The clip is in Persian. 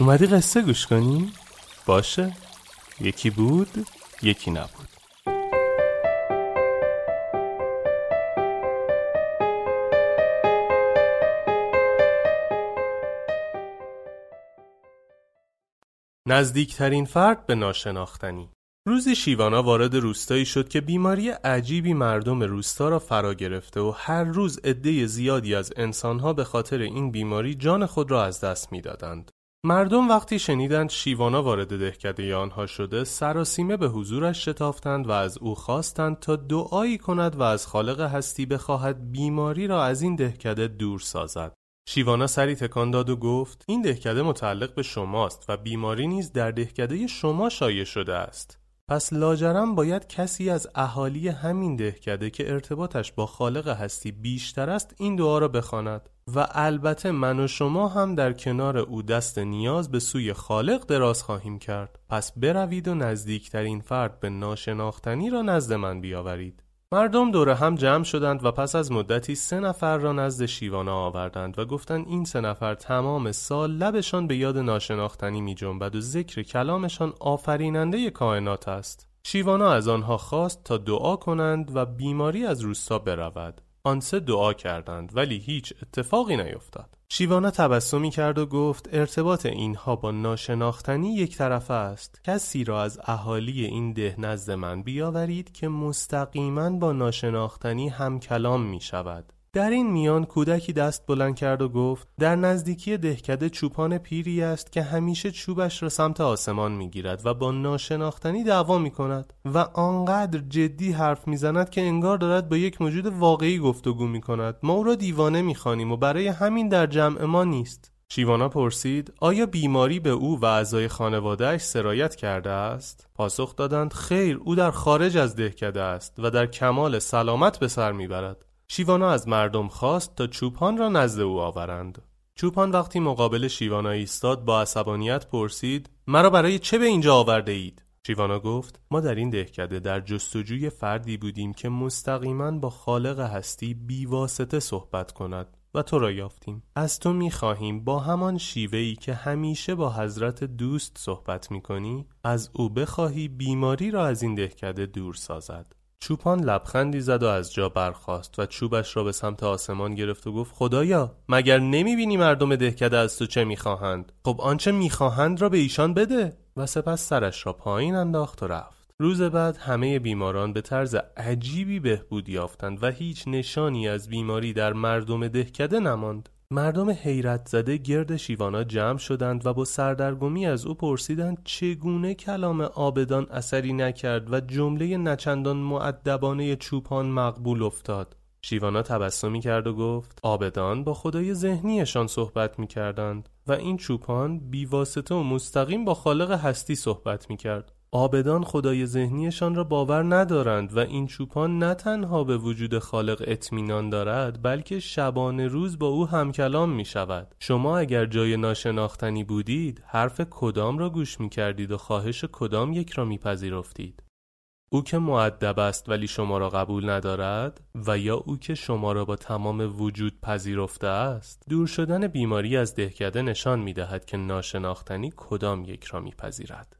اومدی قصه گوش کنی؟ باشه یکی بود یکی نبود نزدیکترین فرد به ناشناختنی روزی شیوانا وارد روستایی شد که بیماری عجیبی مردم روستا را فرا گرفته و هر روز عده زیادی از انسانها به خاطر این بیماری جان خود را از دست می‌دادند. مردم وقتی شنیدند شیوانا وارد دهکده آنها شده سراسیمه به حضورش شتافتند و از او خواستند تا دعایی کند و از خالق هستی بخواهد بیماری را از این دهکده دور سازد. شیوانا سری تکان داد و گفت این دهکده متعلق به شماست و بیماری نیز در دهکده شما شایع شده است. پس لاجرم باید کسی از اهالی همین دهکده که ارتباطش با خالق هستی بیشتر است این دعا را بخواند و البته من و شما هم در کنار او دست نیاز به سوی خالق دراز خواهیم کرد پس بروید و نزدیکترین فرد به ناشناختنی را نزد من بیاورید مردم دور هم جمع شدند و پس از مدتی سه نفر را نزد شیوانا آوردند و گفتند این سه نفر تمام سال لبشان به یاد ناشناختنی می جنبد و ذکر کلامشان آفریننده کائنات است. شیوانا از آنها خواست تا دعا کنند و بیماری از روستا برود. آن سه دعا کردند ولی هیچ اتفاقی نیفتاد. شیوانا تبسمی کرد و گفت ارتباط اینها با ناشناختنی یک طرفه است کسی را از اهالی این ده نزد من بیاورید که مستقیما با ناشناختنی هم کلام می شود در این میان کودکی دست بلند کرد و گفت در نزدیکی دهکده چوپان پیری است که همیشه چوبش را سمت آسمان می‌گیرد و با ناشناختنی دعوا می کند و آنقدر جدی حرف می‌زند که انگار دارد با یک موجود واقعی گفتگو می کند ما او را دیوانه می‌خوانیم و برای همین در جمع ما نیست. شیوانا پرسید آیا بیماری به او و اعضای خانوادهش سرایت کرده است؟ پاسخ دادند خیر او در خارج از دهکده است و در کمال سلامت به سر می‌برد. شیوانا از مردم خواست تا چوپان را نزد او آورند. چوپان وقتی مقابل شیوانا ایستاد با عصبانیت پرسید مرا برای چه به اینجا آورده اید؟ شیوانا گفت ما در این دهکده در جستجوی فردی بودیم که مستقیما با خالق هستی بیواسطه صحبت کند و تو را یافتیم از تو می خواهیم با همان شیوهی که همیشه با حضرت دوست صحبت می کنی از او بخواهی بیماری را از این دهکده دور سازد چوپان لبخندی زد و از جا برخاست و چوبش را به سمت آسمان گرفت و گفت خدایا مگر نمی‌بینی مردم دهکده از تو چه می‌خواهند؟ خب آنچه می‌خواهند را به ایشان بده. و سپس سرش را پایین انداخت و رفت. روز بعد همه بیماران به طرز عجیبی بهبود یافتند و هیچ نشانی از بیماری در مردم دهکده نماند. مردم حیرت زده گرد شیوانا جمع شدند و با سردرگمی از او پرسیدند چگونه کلام آبدان اثری نکرد و جمله نچندان معدبانه چوپان مقبول افتاد. شیوانا تبسمی کرد و گفت آبدان با خدای ذهنیشان صحبت می کردند و این چوپان بیواسطه و مستقیم با خالق هستی صحبت می کرد آبدان خدای ذهنیشان را باور ندارند و این چوپان نه تنها به وجود خالق اطمینان دارد بلکه شبانه روز با او همکلام می شود شما اگر جای ناشناختنی بودید حرف کدام را گوش می کردید و خواهش کدام یک را می پذیرفتید او که معدب است ولی شما را قبول ندارد و یا او که شما را با تمام وجود پذیرفته است دور شدن بیماری از دهکده نشان می دهد که ناشناختنی کدام یک را می پذیرد